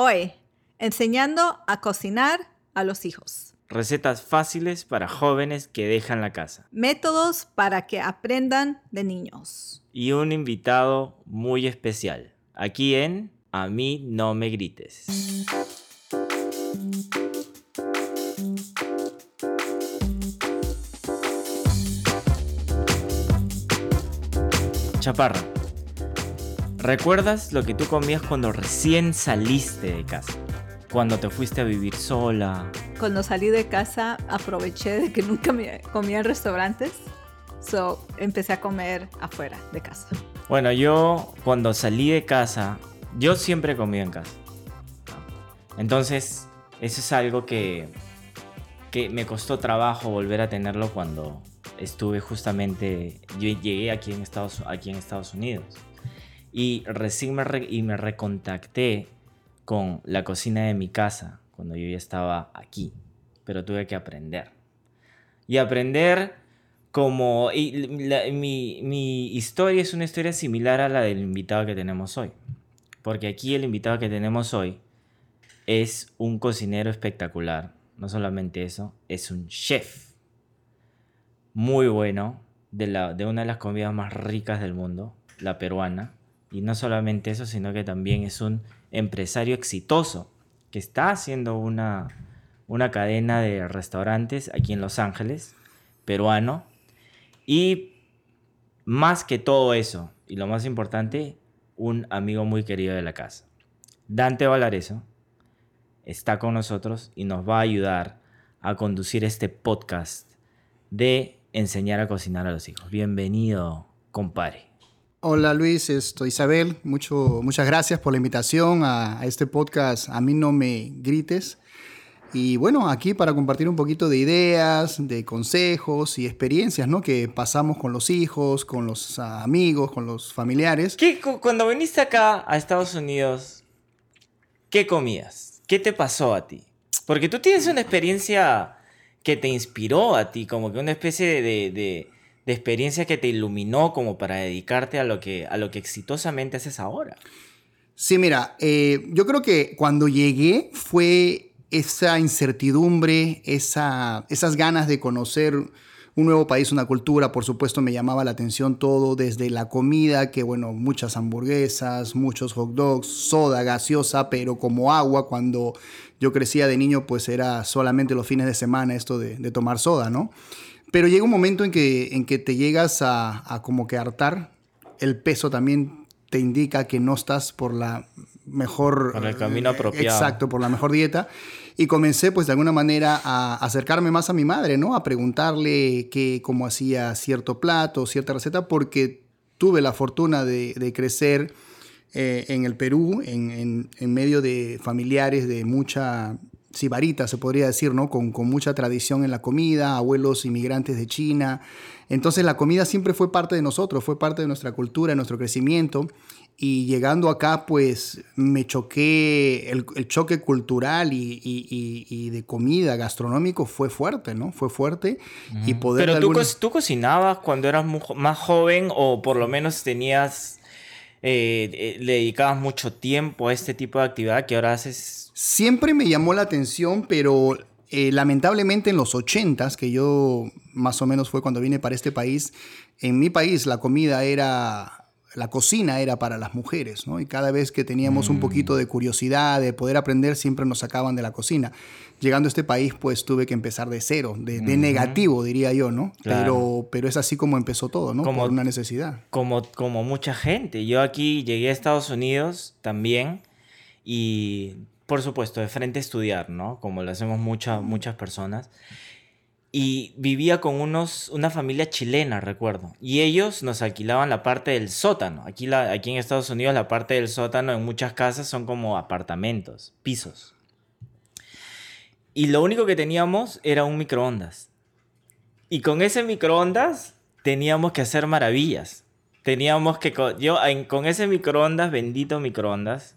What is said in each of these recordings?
Hoy, enseñando a cocinar a los hijos. Recetas fáciles para jóvenes que dejan la casa. Métodos para que aprendan de niños. Y un invitado muy especial. Aquí en A mí no me grites. Chaparra, ¿recuerdas lo que tú comías cuando recién saliste de casa? Cuando te fuiste a vivir sola. Cuando salí de casa aproveché de que nunca me comía en restaurantes. So empecé a comer afuera de casa. Bueno, yo cuando salí de casa, yo siempre comía en casa. Entonces, eso es algo que, que me costó trabajo volver a tenerlo cuando estuve justamente, yo llegué aquí en Estados, aquí en Estados Unidos. Y recién me, y me recontacté con la cocina de mi casa cuando yo ya estaba aquí, pero tuve que aprender. Y aprender como... Mi, mi historia es una historia similar a la del invitado que tenemos hoy. Porque aquí el invitado que tenemos hoy es un cocinero espectacular. No solamente eso, es un chef. Muy bueno, de, la, de una de las comidas más ricas del mundo, la peruana. Y no solamente eso, sino que también es un empresario exitoso que está haciendo una, una cadena de restaurantes aquí en Los Ángeles, peruano. Y más que todo eso, y lo más importante, un amigo muy querido de la casa. Dante Valareso está con nosotros y nos va a ayudar a conducir este podcast de enseñar a cocinar a los hijos. Bienvenido, compadre. Hola Luis, estoy Isabel. Muchas gracias por la invitación a, este podcast. A mí no me grites. Y bueno, aquí para compartir un poquito de ideas, de consejos y experiencias ¿no? que pasamos con los hijos, con los amigos, con los familiares. ¿Qué, cuando viniste acá a Estados Unidos, ¿qué comías? ¿Qué te pasó a ti? Porque tú tienes una experiencia que te inspiró a ti, como que una especie de de experiencia que te iluminó como para dedicarte a lo que, a lo que exitosamente haces ahora? Sí, mira, eh, yo creo que cuando llegué fue esa incertidumbre, esa, esas ganas de conocer un nuevo país, una cultura, por supuesto me llamaba la atención todo, desde la comida, que bueno, muchas hamburguesas, muchos hot dogs, soda gaseosa, pero como agua, cuando yo crecía de niño pues era solamente los fines de semana esto de, de tomar soda, ¿no? Pero llega un momento en que, en que te llegas a, como que hartar. El peso también te indica que no estás por la mejor... Por el camino apropiado. Exacto, por la mejor dieta. Y comencé, pues, de alguna manera a acercarme más a mi madre, ¿no? A preguntarle qué, cómo hacía cierto plato, cierta receta, porque tuve la fortuna de, crecer eh, en el Perú, en, en, medio de familiares de mucha sibarita, se podría decir, ¿no? Con, con, mucha tradición en la comida, abuelos inmigrantes de China. Entonces la comida siempre fue parte de nosotros, fue parte de nuestra cultura, de nuestro crecimiento. Y llegando acá, pues me choqué, el, el choque cultural y, y, y, de comida gastronómico fue fuerte, ¿no? Fue fuerte. Y poder Pero tú, tú cocinabas cuando eras más joven o por lo menos tenías eh, le dedicabas mucho tiempo a este tipo de actividad que ahora haces? Siempre me llamó la atención, pero eh, lamentablemente en los 80 que yo más o menos fue cuando vine para este país, en mi país la comida era la cocina era para las mujeres, ¿no? Y cada vez que teníamos un poquito de curiosidad, de poder aprender, siempre nos sacaban de la cocina. Llegando a este país, pues tuve que empezar de cero, de, negativo, diría yo, ¿no? Pero, pero es así como empezó todo, ¿no? Como, Por una necesidad. Como, como mucha gente. Yo aquí llegué a Estados Unidos también y, por supuesto, de frente a estudiar, ¿no? Como lo hacemos muchas muchas personas y vivía con unos, una familia chilena, recuerdo. Y ellos nos alquilaban la parte del sótano. Aquí, la, aquí en Estados Unidos la parte del sótano en muchas casas son como apartamentos, pisos. Y lo único que teníamos era un microondas. Y con ese microondas teníamos que hacer maravillas. Teníamos que... Yo con ese microondas, bendito microondas,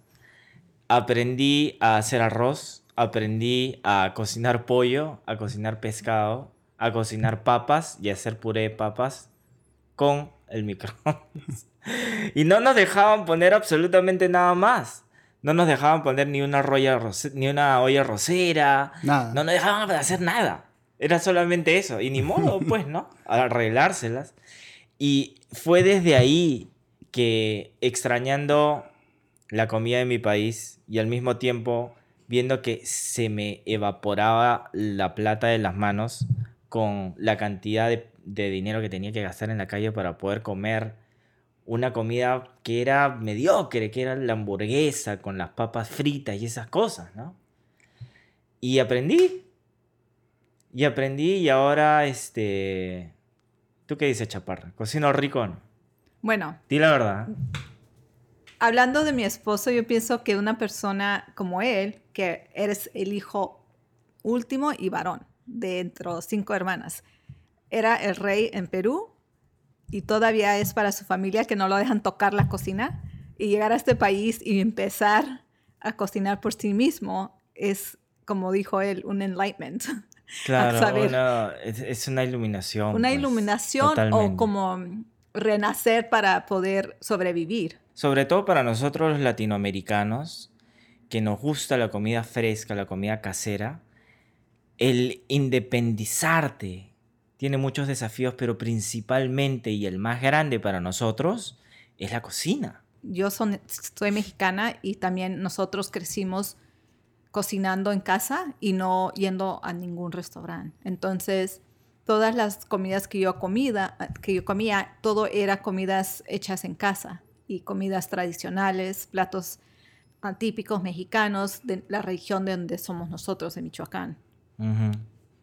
aprendí a hacer arroz, aprendí a cocinar pollo, a cocinar pescado, a cocinar papas y a hacer puré de papas con el microondas. y no nos dejaban poner absolutamente nada más. No nos dejaban poner ni una, roya ni una olla rosera. Nada. No nos dejaban hacer nada. Era solamente eso. Y ni modo, pues, ¿no? Arreglárselas. Y fue desde ahí que extrañando la comida de mi país y al mismo tiempo viendo que se me evaporaba la plata de las manos con la cantidad de, de dinero que tenía que gastar en la calle para poder comer una comida que era mediocre, que era la hamburguesa con las papas fritas y esas cosas, ¿no? Y aprendí. Y aprendí y ahora, este... ¿Tú qué dices, Chaparra? ¿Cocino rico o no? Bueno, Di la verdad. hablando de mi esposo, yo pienso que una persona como él, que eres el hijo último y varón de entre cinco hermanas, era el rey en Perú y todavía es para su familia que no lo dejan tocar la cocina y llegar a este país y empezar a cocinar por sí mismo es, como dijo él, un enlightenment. Claro, saber. una- es, es una iluminación. Una pues, iluminación o totalmente. como renacer para poder sobrevivir. Sobre todo para nosotros los latinoamericanos, que nos gusta la comida fresca, la comida casera, el independizarte tiene muchos desafíos, pero principalmente y el más grande para nosotros es la cocina. yo soy mexicana y también nosotros crecimos cocinando en casa y no yendo a ningún restaurante. Entonces, todas las comidas que yo, comida, que yo comía, todo era comidas hechas en casa y comidas tradicionales, platos típicos mexicanos de la región de donde somos nosotros, en Michoacán.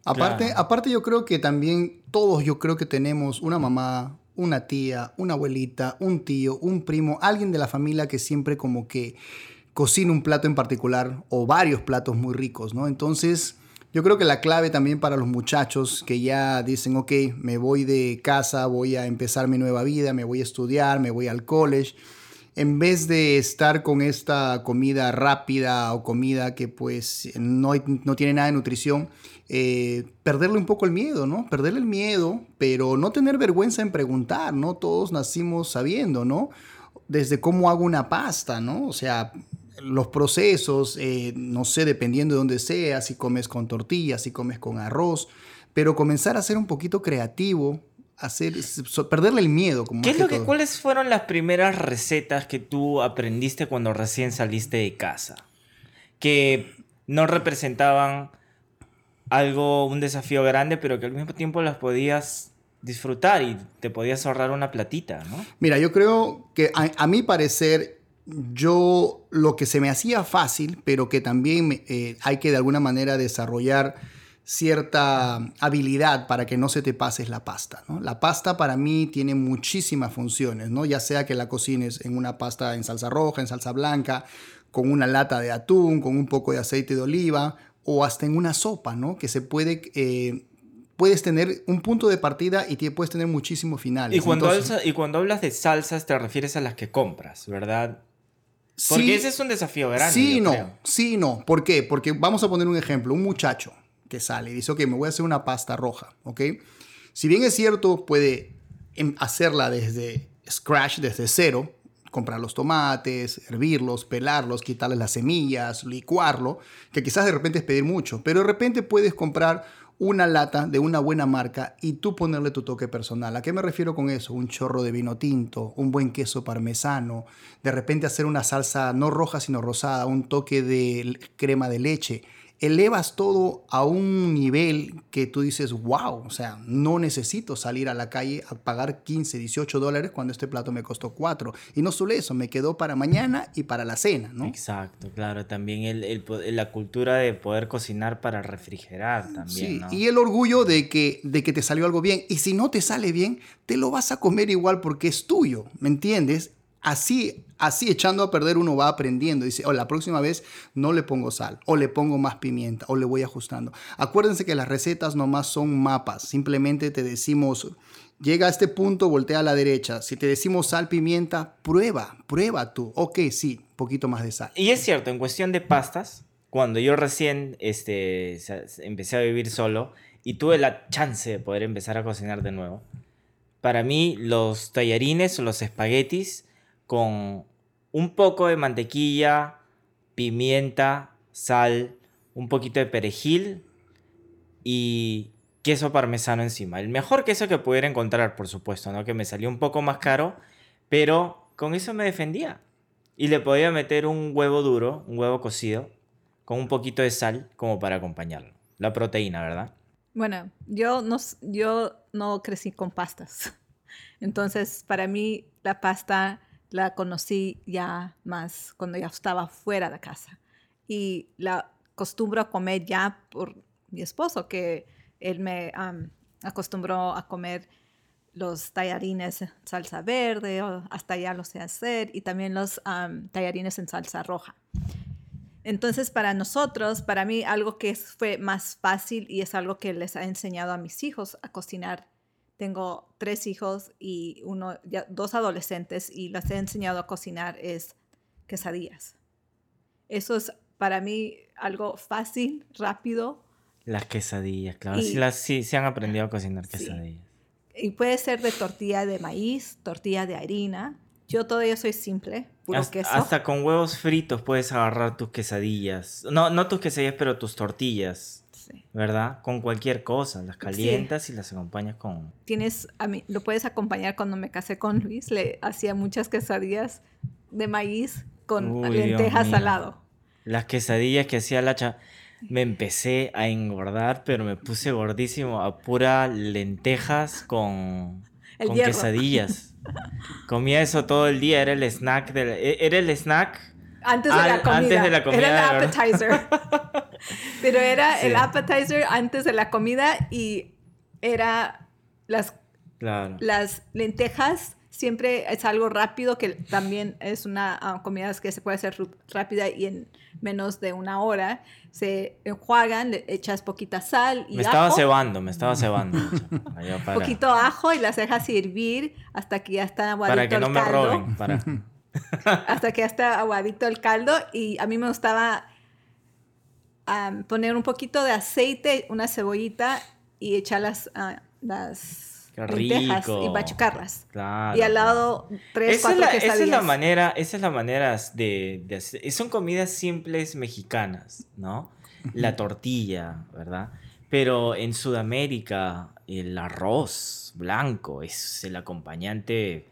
Aparte, Claro. aparte yo creo que también todos yo creo que tenemos una mamá, una tía, una abuelita, un tío, un primo, alguien de la familia que siempre como que cocina un plato en particular o varios platos muy ricos, ¿no? Entonces, yo creo que la clave también para los muchachos que ya dicen, ok, me voy de casa, voy a empezar mi nueva vida, me voy a estudiar, me voy al college, en vez de estar con esta comida rápida o comida que pues no, no tiene nada de nutrición, eh, perderle un poco el miedo, ¿no? Perderle el miedo, pero no tener vergüenza en preguntar, ¿no? Todos nacimos sabiendo, ¿no? Desde cómo hago una pasta, ¿no? O sea, los procesos, eh, no sé, dependiendo de dónde sea, si comes con tortillas, si comes con arroz, pero comenzar a ser un poquito creativo, hacer, perderle el miedo. Como ¿Qué es lo que, todo. ¿Cuáles fueron las primeras recetas que tú aprendiste cuando recién saliste de casa? Que no representaban algo, un desafío grande, pero que al mismo tiempo las podías disfrutar y te podías ahorrar una platita, ¿no? Mira, yo creo que a, a mi parecer, yo lo que se me hacía fácil, pero que también eh, hay que de alguna manera desarrollar cierta habilidad para que no se te pase es la pasta. ¿no? La pasta para mí tiene muchísimas funciones, ¿no? ya sea que la cocines en una pasta en salsa roja, en salsa blanca, con una lata de atún, con un poco de aceite de oliva o hasta en una sopa, ¿no? que se puede... eh, Puedes tener un punto de partida y te- puedes tener muchísimos finales. Y cuando, Entonces- alza- y cuando hablas de salsas te refieres a las que compras, ¿verdad? Porque Sí, ese es un desafío grande. Sí, no, creo. sí, no. ¿Por qué? Porque vamos a poner un ejemplo. Un muchacho que sale dice, ok, me voy a hacer una pasta roja, ¿ok? Si bien es cierto, puede em- hacerla desde scratch, desde cero, comprar los tomates, hervirlos, pelarlos, quitarles las semillas, licuarlo, que quizás de repente es pedir mucho, pero de repente puedes comprar una lata de una buena marca y tú ponerle tu toque personal. ¿A qué me refiero con eso? Un chorro de vino tinto, un buen queso parmesano, de repente hacer una salsa no roja sino rosada, un toque de crema de leche. Elevas todo a un nivel que tú dices, wow, o sea, no necesito salir a la calle a pagar 15, 18 dólares cuando este plato me costó 4. Y no solo eso, me quedó para mañana y para la cena, ¿no? Exacto, claro. También el, la cultura de poder cocinar para refrigerar también, Sí, ¿no? y el orgullo de que, de que te salió algo bien. Y si no te sale bien, te lo vas a comer igual porque es tuyo, ¿me entiendes? Así, así echando a perder uno va aprendiendo. Dice, oh, la próxima vez no le pongo sal, o le pongo más pimienta, o le voy ajustando. Acuérdense que las recetas nomás son mapas. Simplemente te decimos, llega a este punto, voltea a la derecha. Si te decimos sal, pimienta, prueba, prueba tú. Ok, sí, poquito más de sal. Y es cierto, en cuestión de pastas, cuando yo recién este, empecé a vivir solo y tuve la chance de poder empezar a cocinar de nuevo, para mí los tallarines o los espaguetis con un poco de mantequilla, pimienta, sal, un poquito de perejil y queso parmesano encima. El mejor queso que pudiera encontrar, por supuesto, ¿no? Que me salió un poco más caro, pero con eso me defendía. Y le podía meter un huevo duro, un huevo cocido, con un poquito de sal como para acompañarlo. La proteína, ¿verdad? Bueno, yo no, yo no crecí con pastas. Entonces, para mí, la pasta la conocí ya más cuando ya estaba fuera de casa. Y la acostumbro a comer ya por mi esposo, que él me acostumbró a comer los tallarines en salsa verde, hasta ya lo sé hacer, y también los tallarines en salsa roja. Entonces, para nosotros, para mí, algo que fue más fácil y es algo que les he enseñado a mis hijos a cocinar. Tengo tres hijos y uno, dos adolescentes y les he enseñado a cocinar es quesadillas. Eso es para mí algo fácil, rápido. Las quesadillas, claro. sí, las, sí, se han aprendido a cocinar quesadillas. Y puede ser de tortilla de maíz, tortilla de harina, yo todavía soy simple, puro hasta, queso. Hasta con huevos fritos puedes agarrar tus quesadillas. No, no tus quesadillas, pero tus tortillas. Sí. ¿Verdad? Con cualquier cosa. Las calientas y las acompañas con... Tienes, a mí, lo puedes acompañar cuando me casé con Luis. Le hacía muchas quesadillas de maíz con lentejas al lado. Las quesadillas que hacía la cha... Me empecé a engordar, pero me puse gordísimo a pura lentejas con, con quesadillas. Comía eso todo el día, era el snack del, e, era el snack antes de, la comida. antes de la comida. Era el appetizer. Pero era el appetizer antes de la comida y era las, las lentejas. Siempre es algo rápido que también es una uh, comida que se puede hacer rápida y en menos de una hora. Se enjuagan, le echas poquita sal y Me estaba cebando, me estaba cebando. Poquito ajo y las dejas hervir hasta que ya está aguadito Para que no me roben. Para... hasta que ya está aguadito el caldo. Y a mí me gustaba poner un poquito de aceite, una cebollita y echar las, uh, las y machucarlas. Y al lado tres, esa cuatro es la, Esa es la manera, esa es la manera de, de hacer. Son comidas simples mexicanas, ¿no? La tortilla, ¿verdad? Pero en Sudamérica el arroz blanco es el acompañante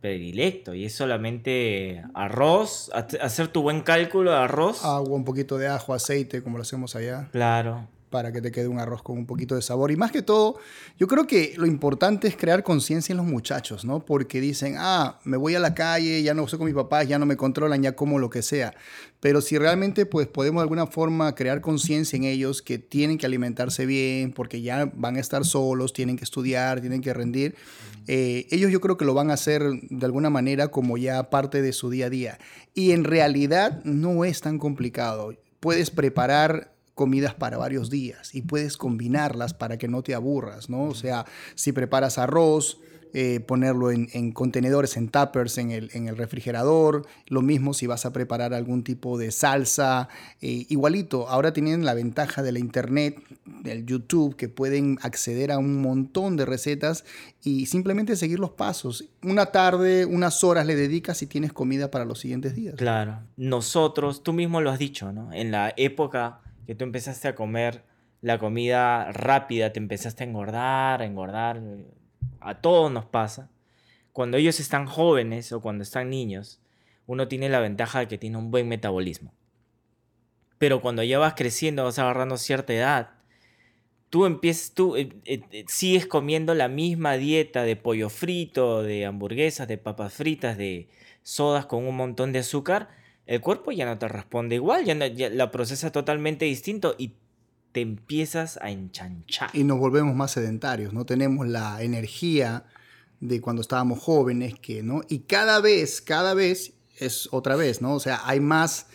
predilecto y es solamente arroz, hacer tu buen cálculo de arroz. Agua, un poquito de ajo, aceite, como lo hacemos allá. Claro para que te quede un arroz con un poquito de sabor. Y más que todo, yo creo que lo importante es crear conciencia en los muchachos, ¿no? Porque dicen, ah, me voy a la calle, ya no soy con mis papás, ya no me controlan, ya como lo que sea. Pero si realmente pues podemos de alguna forma crear conciencia en ellos que tienen que alimentarse bien, porque ya van a estar solos, tienen que estudiar, tienen que rendir, eh, ellos yo creo que lo van a hacer de alguna manera como ya parte de su día a día. Y en realidad no es tan complicado. Puedes preparar comidas para varios días y puedes combinarlas para que no te aburras, ¿no? O sea, si preparas arroz, eh, ponerlo en, contenedores, en tuppers, en el, en el, refrigerador. Lo mismo si vas a preparar algún tipo de salsa. Eh, igualito, ahora tienen la ventaja de la internet, del YouTube, que pueden acceder a un montón de recetas y simplemente seguir los pasos. Una tarde, unas horas le dedicas y tienes comida para los siguientes días. Claro. Nosotros, tú mismo lo has dicho, ¿no? En la época que tú empezaste a comer la comida rápida, te empezaste a engordar, a engordar, a todos nos pasa. Cuando ellos están jóvenes o cuando están niños, uno tiene la ventaja de que tiene un buen metabolismo. Pero cuando ya vas creciendo, vas agarrando cierta edad, tú empiezas, tú eh, eh, eh, sigues comiendo la misma dieta de pollo frito, de hamburguesas, de papas fritas, de sodas con un montón de azúcar, el cuerpo ya no te responde igual, ya, la procesa totalmente distinto y te empiezas a enchanchar. Y nos volvemos más sedentarios, no tenemos la energía de cuando estábamos jóvenes, que, ¿no? Y cada vez, cada vez es otra vez, ¿no? O sea, hay más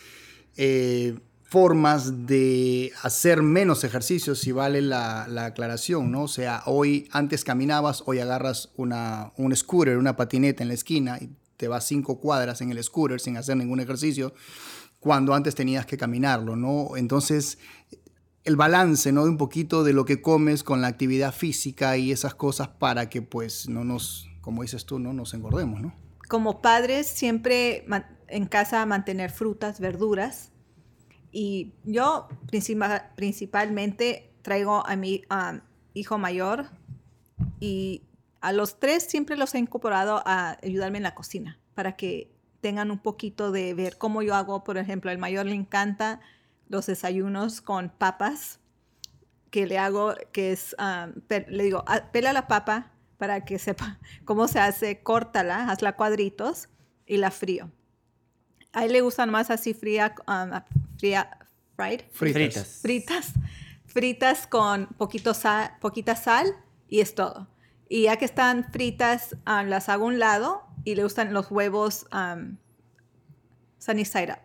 eh, formas de hacer menos ejercicios, si vale la, la, aclaración, ¿no? O sea, hoy, antes caminabas, hoy agarras una, un scooter, una patineta en la esquina y te vas cinco cuadras en el scooter sin hacer ningún ejercicio, cuando antes tenías que caminarlo, ¿no? Entonces, el balance, ¿no? De un poquito de lo que comes con la actividad física y esas cosas para que, pues, no nos, como dices tú, no nos engordemos, ¿no? Como padres, siempre en casa mantener frutas, verduras, Y yo principal- principalmente traigo a mi hijo mayor y a los tres siempre los he incorporado a ayudarme en la cocina para que tengan un poquito de ver cómo yo hago. Por ejemplo, al mayor le encanta los desayunos con papas que le hago, que es, um, le digo, "Ah, pela la papa para que sepa cómo se hace, córtala, hazla cuadritos y la frío. A él le gustan más así fría, um, fría, fried, Fritas. Fritas. fritas, fritas con poquito sal, poquita sal y es todo. Y ya que están fritas, ah, las hago a un lado y le gustan los huevos um, sunny side up,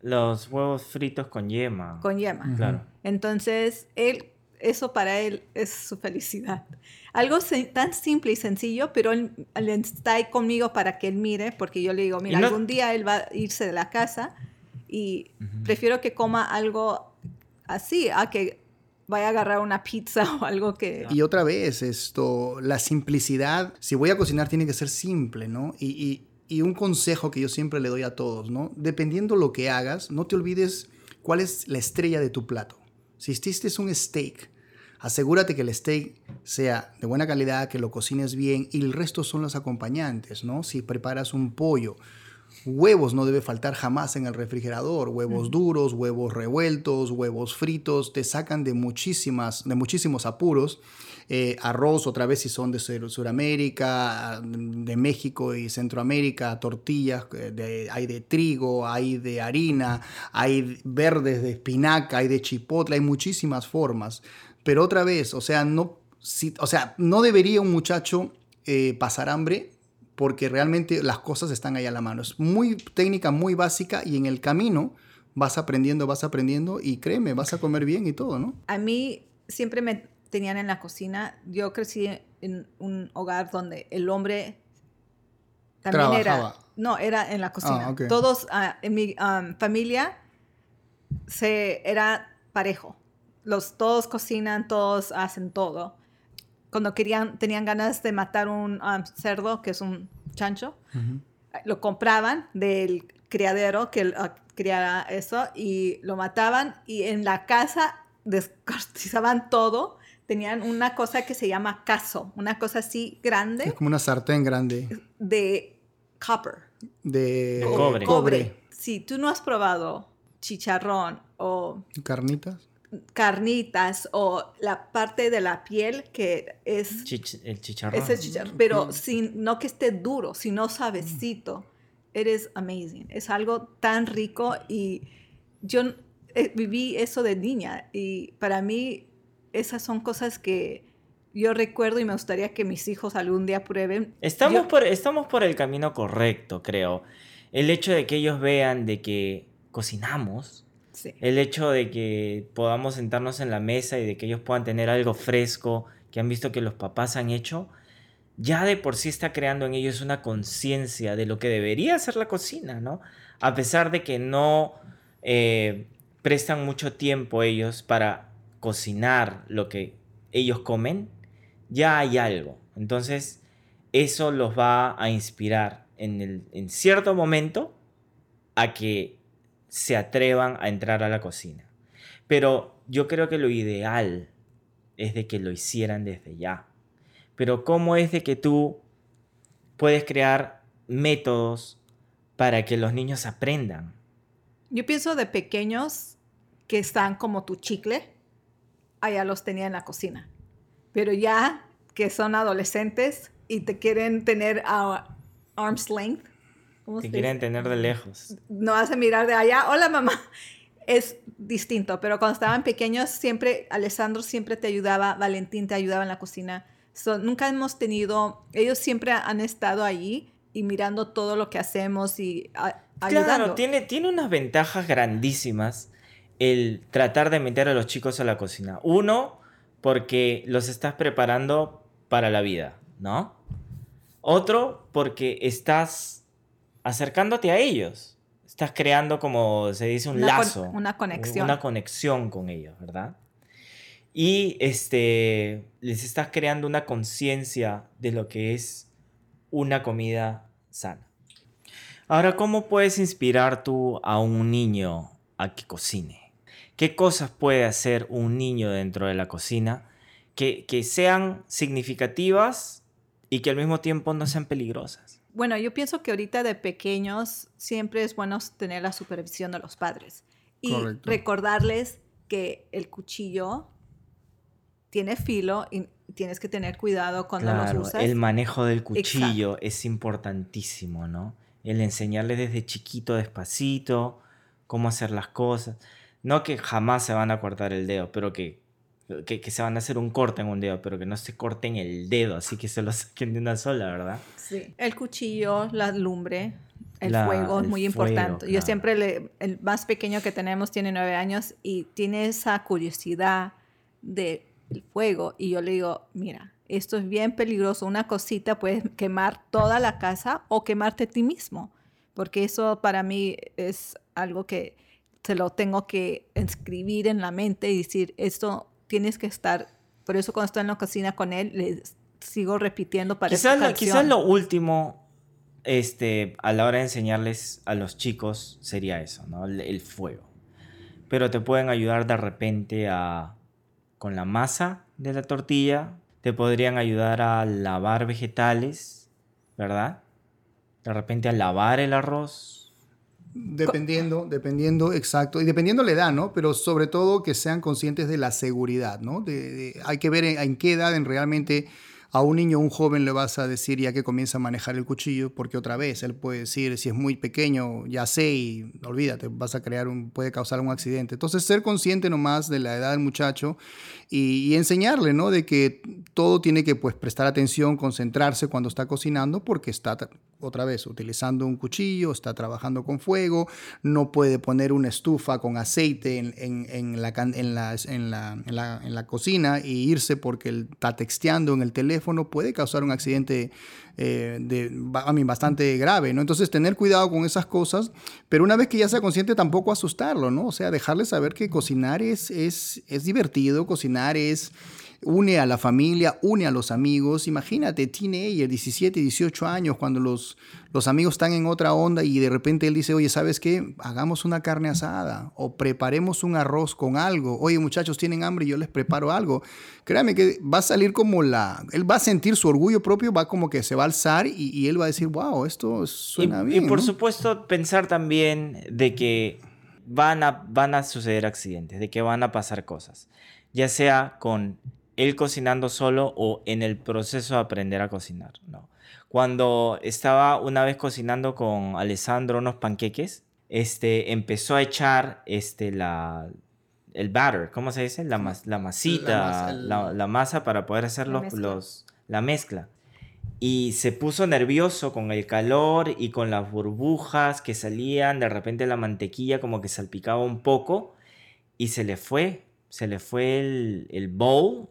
Los huevos fritos con yema. con yema. Claro. Entonces, él, eso para él es su felicidad. Algo se- tan simple y sencillo, pero él, él está ahí conmigo para que él mire, porque yo le digo, mira, no- algún día él va a irse de la casa y prefiero que coma algo así a que vaya a agarrar una pizza o algo que... Y otra vez, esto, la simplicidad, si voy a cocinar tiene que ser simple, ¿no? Y, y- y un consejo que yo siempre le doy a todos, ¿no? Dependiendo lo que hagas, no te olvides cuál es la estrella de tu plato. Si hiciste un steak, asegúrate que el steak sea de buena calidad, que lo cocines bien y el resto son los acompañantes, ¿no? Si preparas un pollo, Huevos no debe faltar jamás en el refrigerador. Huevos duros, huevos revueltos, huevos fritos, te sacan de, muchísimas, de muchísimos apuros. Eh, arroz, otra vez si son de Sur- Sudamérica, de México y Centroamérica, tortillas, eh, de- hay de trigo, hay de harina, hay verdes de espinaca, hay de chipotle, hay muchísimas formas. Pero otra vez, o sea, no, si- o sea, no debería un muchacho eh, pasar hambre porque realmente las cosas están ahí a la mano. Es muy técnica, muy básica y en el camino vas aprendiendo, vas aprendiendo y créeme, vas a comer bien y todo, ¿no? A mí siempre me tenían en la cocina. Yo crecí en un hogar donde el hombre también era... No, era en la cocina. Ah. Todos ah, en mi um, familia se era parejo. Los todos cocinan, todos hacen todo. Cuando querían, tenían ganas de matar un um, cerdo, que es un chancho, lo compraban del criadero que ah, criara eso y lo mataban y en la casa descuartizaban todo. Tenían una cosa que se llama caso, una cosa así Es grande como una sartén grande de copper. de, De cobre. cobre. Si tú no has probado chicharrón o Carnitas. Carnitas o la parte de la piel que es Chich- el chicharrón. ese chicharrón, pero sin, no que esté duro, sino suavecito. Eres amazing. Es algo tan rico y yo eh, viví eso de niña y para mí esas son cosas que yo recuerdo y me gustaría que mis hijos algún día prueben. Estamos, Yo- por, estamos por el camino correcto, creo. El hecho de que ellos vean de que cocinamos, el hecho de que podamos sentarnos en la mesa y de que ellos puedan tener algo fresco que han visto que los papás han hecho, ya de por sí está creando en ellos una conciencia de lo que debería ser la cocina, ¿no? A pesar de que no eh, prestan mucho tiempo ellos para cocinar lo que ellos comen, ya hay algo. Entonces, eso los va a inspirar en, el, en cierto momento a que se atrevan a entrar a la cocina. Pero yo creo que lo ideal es de que lo hicieran desde ya. Pero ¿cómo es de que tú puedes crear métodos para que los niños aprendan? Yo pienso de pequeños que están como tu chicle, allá los tenía en la cocina. Pero ya que son adolescentes y te quieren tener a arm's length, ¿cómo Te se quieren dice? tener de lejos. no hace mirar de allá, hola mamá. Es distinto, pero cuando estaban pequeños, siempre, Alessandro siempre te ayudaba, Valentín te ayudaba en la cocina. So, nunca hemos tenido, ellos siempre han estado allí y mirando todo lo que hacemos y a- ayudando. Claro, tiene, tiene unas ventajas grandísimas el tratar de meter a los chicos a la cocina. Uno, porque los estás preparando para la vida, ¿no? Otro, porque estás acercándote a ellos. Estás creando, como se dice, un Una con- lazo. una conexión. Una conexión con ellos, ¿verdad? Y este, les estás creando una conciencia de lo que es una comida sana. Ahora, ¿cómo puedes inspirar tú a un niño a que cocine. ¿Qué cosas puede hacer un niño dentro de la cocina que, que sean significativas y que al mismo tiempo no sean peligrosas? Bueno, yo pienso que ahorita de pequeños siempre es bueno tener la supervisión de los padres y Correcto. recordarles que el cuchillo tiene filo y tienes que tener cuidado cuando Claro, los usas. el manejo del cuchillo es importantísimo, ¿no? El enseñarles desde chiquito, despacito, cómo hacer las cosas. No que jamás se van a cortar el dedo, pero que, que, que se van a hacer un corte en un dedo, pero que no se corten el dedo, así que se lo saquen de una sola, ¿verdad? Sí. El cuchillo, la lumbre, el La- fuego es muy fuego, importante. Yo claro. siempre, le, el más pequeño que tenemos tiene nueve años y tiene esa curiosidad del fuego. Y yo le digo, mira, esto es bien peligroso. Una cosita puede quemar toda la casa o quemarte a ti mismo. Porque eso para mí es algo que se lo tengo que escribir en la mente y decir, esto tienes que estar. Por eso cuando estoy en la cocina con él, le sigo repitiendo para Quizás esta lo, quizás lo último este, a la hora de enseñarles a los chicos sería eso, ¿no? El, el fuego. Pero te pueden ayudar de repente a con la masa de la tortilla, te podrían ayudar a lavar vegetales, ¿verdad? De repente a lavar el arroz. Dependiendo, dependiendo, exacto. Y dependiendo la edad, ¿no? Pero sobre todo que sean conscientes de la seguridad, ¿no? De, de- hay que ver en, qué edad en realmente a un niño o un joven le vas a decir ya que comienza a manejar el cuchillo, porque otra vez él puede decir, si es muy pequeño, ya sé y olvídate, vas a crear un, puede causar un accidente. Entonces, ser consciente nomás de la edad del muchacho y, y enseñarle, ¿no? De que todo tiene que, pues, prestar atención, concentrarse cuando está cocinando, porque está, tra- otra vez, utilizando un cuchillo, está trabajando con fuego, no puede poner una estufa con aceite en, en- en la, en, la, la, la, cocina y irse porque está texteando en el teléfono, puede causar un accidente eh, de, a mí, bastante grave, ¿no? Entonces, tener cuidado con esas cosas, pero una vez que ya sea consciente, tampoco asustarlo, ¿no? O sea, dejarle saber que cocinar es, es, es divertido, cocinar es une a la familia, une a los amigos. Imagínate, teenager, 17, 18 años, cuando los, los amigos están en otra onda y de repente él dice, oye, ¿sabes qué? Hagamos una carne asada o preparemos un arroz con algo. Oye, muchachos, tienen hambre y yo les preparo algo. Créame que va a salir como la... Él va a sentir su orgullo propio, va como que se va a alzar y, y él va a decir, wow, esto suena y, bien. y por ¿no? supuesto pensar también de que van a, van a suceder accidentes, de que van a pasar cosas, ya sea con él cocinando solo o en el proceso de aprender a cocinar. ¿no? Cuando estaba una vez cocinando con Alessandro unos panqueques, este, empezó a echar este, la, el batter, ¿cómo se dice? La, mas- la masita, La masa, el- la, la masa para poder hacer La los, mezcla. los- la mezcla. Y se puso nervioso con el calor y con las burbujas que salían, de repente la mantequilla como que salpicaba un poco y se le fue, se le fue el, el bowl,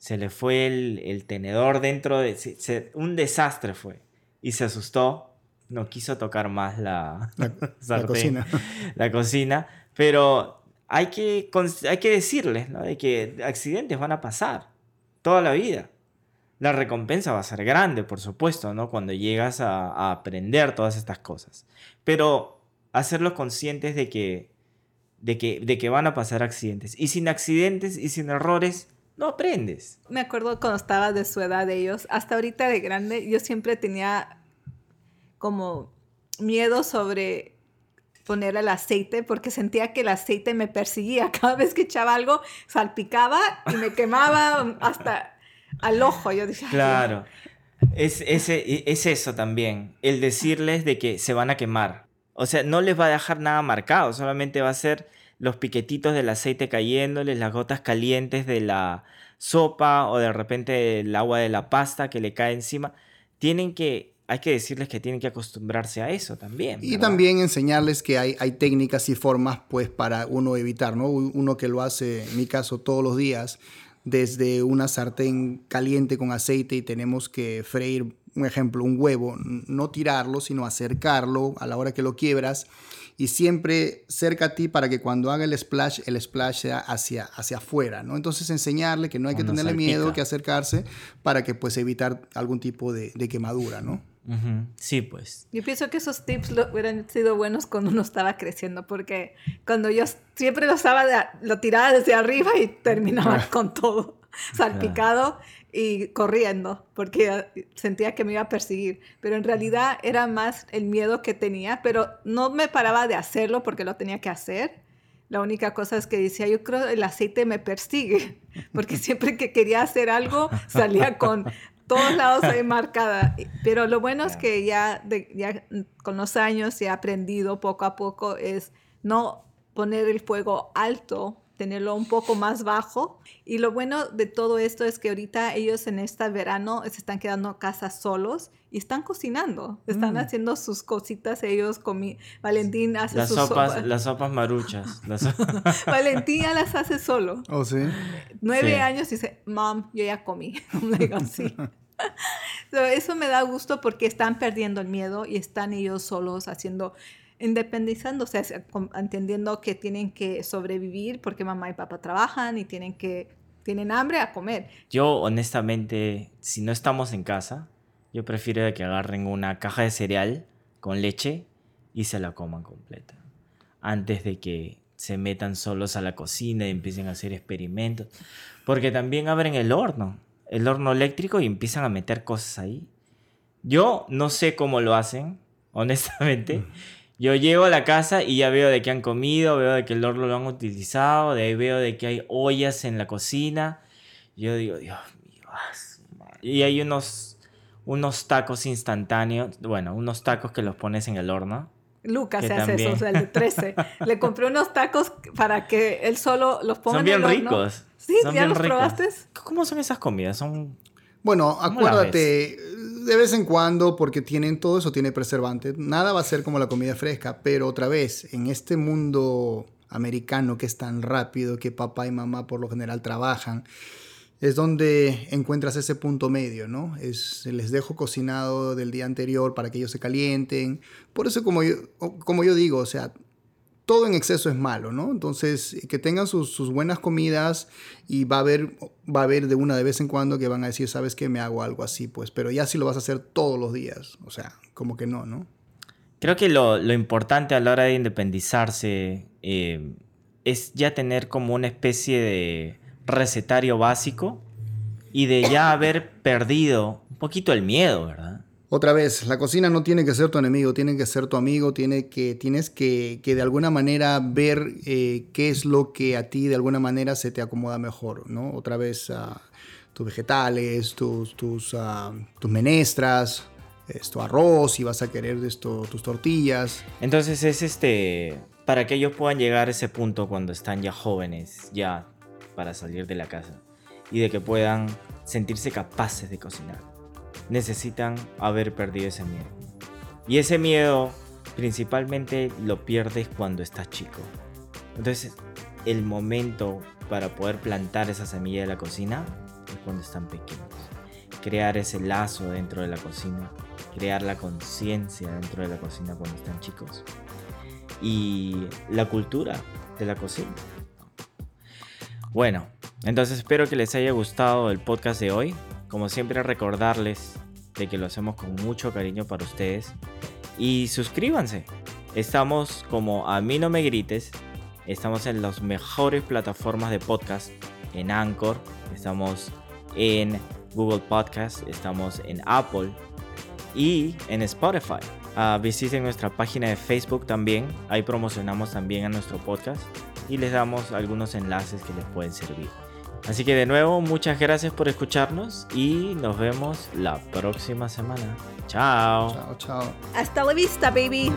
se le fue el, el tenedor dentro de... se- se- un desastre fue. Y se asustó, no quiso tocar más la, La, cocina. la cocina, pero hay que, hay que decirles ¿no? de que accidentes van a pasar toda la vida. La recompensa va a ser grande, por supuesto, ¿no? Cuando llegas a, a aprender todas estas cosas. Pero hacerlos conscientes de que, de, que, de que van a pasar accidentes. Y sin accidentes y sin errores, no aprendes. Me acuerdo cuando estaba de su edad de ellos, hasta ahorita de grande, yo siempre tenía como miedo sobre poner el aceite porque sentía que el aceite me perseguía. Cada vez que echaba algo, salpicaba y me quemaba hasta al ojo. Yo dije, "Ay, Claro. Es, ese, es eso también, el decirles de que se van a quemar. O sea, no les va a dejar nada marcado, solamente va a ser los piquetitos del aceite cayéndoles, las gotas calientes de la sopa o de repente el agua de la pasta que le cae encima. Tienen que, hay que decirles que tienen que acostumbrarse a eso también. Y también enseñarles que hay, hay técnicas y formas pues para uno evitar, ¿no? Uno que lo hace, en mi caso, todos los días, desde una sartén caliente con aceite y tenemos que freír, un ejemplo, un huevo, no tirarlo, sino acercarlo a la hora que lo quiebras y siempre cerca a ti para que cuando haga el splash, el splash sea hacia, hacia afuera, ¿no? Entonces enseñarle que no hay que tenerle miedo, que acercarse para que pues evitar algún tipo de, de quemadura, ¿no? Sí, pues. Yo pienso que esos tips lo- hubieran sido buenos cuando uno estaba creciendo, porque cuando yo siempre lo estaba, de- lo tiraba desde arriba y terminaba con todo salpicado y corriendo, porque sentía que me iba a perseguir. Pero en realidad era más el miedo que tenía, pero no me paraba de hacerlo porque lo tenía que hacer. La única cosa es que decía, yo creo el aceite me persigue, porque siempre que quería hacer algo salía con todos lados ahí marcada. Pero lo bueno es que ya, de- ya con los años he aprendido poco a poco es no poner el fuego alto, tenerlo un poco más bajo. Y lo bueno de todo esto es que ahorita ellos en este verano se están quedando a casa solos y están cocinando, están Mm. haciendo sus cositas ellos. Comi Valentín hace Las sus sopas, las sopas maruchas. las so- Valentín ya las hace solo. ¿Oh, sí? Nueve Sí. años y dice, mom, yo ya comí. Digo, "Sí". So, eso me da gusto porque están perdiendo el miedo y están ellos solos haciendo, independizándose, hacia- com- entendiendo que tienen que sobrevivir porque mamá y papá trabajan y tienen que, tienen hambre a comer. Yo, honestamente, si no estamos en casa, yo prefiero que agarren una caja de cereal con leche y se la coman completa. Antes de que se metan solos a la cocina y empiecen a hacer experimentos. Porque también abren el horno, el horno eléctrico y empiezan a meter cosas ahí. Yo no sé cómo lo hacen, honestamente. Yo llego a la casa y ya veo de que han comido, veo de que el horno lo han utilizado, de ahí veo de que hay ollas en la cocina. Yo digo, Dios mío. ah, su madre". Y hay unos, unos tacos instantáneos, bueno, unos tacos que los pones en el horno. Lucas se hace eso, o sea, el de 13. Le compré unos tacos para que él solo los ponga Son en el horno. ricos. Sí, son ¿ya bien los ricos. probaste? ¿Cómo son esas comidas? Son... Bueno, ¿Cómo la acuérdate, de vez en cuando, porque tienen todo eso, tiene preservante, nada va a ser como la comida fresca, pero otra vez, en este mundo americano que es tan rápido, que papá y mamá por lo general trabajan, es donde encuentras ese punto medio, ¿no? Es, les dejo cocinado del día anterior para que ellos se calienten. Por eso, como yo, como yo digo, o sea, todo en exceso es malo, ¿no? Entonces, que tengan sus, buenas comidas y va a haber va a haber de una de vez en cuando que van a decir, ¿sabes qué? Me hago algo así, pues, pero ya si lo vas a hacer todos los días, o sea, como que no, ¿no? Creo que lo, lo importante a la hora de independizarse eh, es ya tener como una especie de recetario básico y de ya haber perdido un poquito el miedo, ¿verdad? Otra vez, la cocina no tiene que ser tu enemigo, tiene que ser tu amigo, tiene que, tienes que, que de alguna manera ver eh, qué es lo que a ti de alguna manera se te acomoda mejor, ¿no? Otra vez, ah, tus vegetales, tus, tus, ah, tus menestras, esto, arroz, si vas a querer esto, tus tortillas. Entonces es este, para que ellos puedan llegar a ese punto cuando están ya jóvenes, ya para salir de la casa, y de que puedan sentirse capaces de cocinar, necesitan haber perdido ese miedo. Y ese miedo principalmente lo pierdes cuando estás chico. Entonces el momento para poder plantar esa semilla de la cocina es cuando están pequeños. Crear ese lazo dentro de la cocina, crear la conciencia dentro de la cocina cuando están chicos y la cultura de la cocina. Bueno, entonces espero que les haya gustado el podcast de hoy. Como siempre recordarles de que lo hacemos con mucho cariño para ustedes y suscríbanse. Estamos como a mí no me grites. Estamos en las mejores plataformas de podcast, en Anchor, estamos en Google Podcast, estamos en Apple y en Spotify. Ah, visiten nuestra página de Facebook también, ahí promocionamos también a nuestro podcast y les damos algunos enlaces que les pueden servir. Así que de nuevo, muchas gracias por escucharnos y nos vemos la próxima semana. Chao. Chao, chao. Hasta la vista, baby.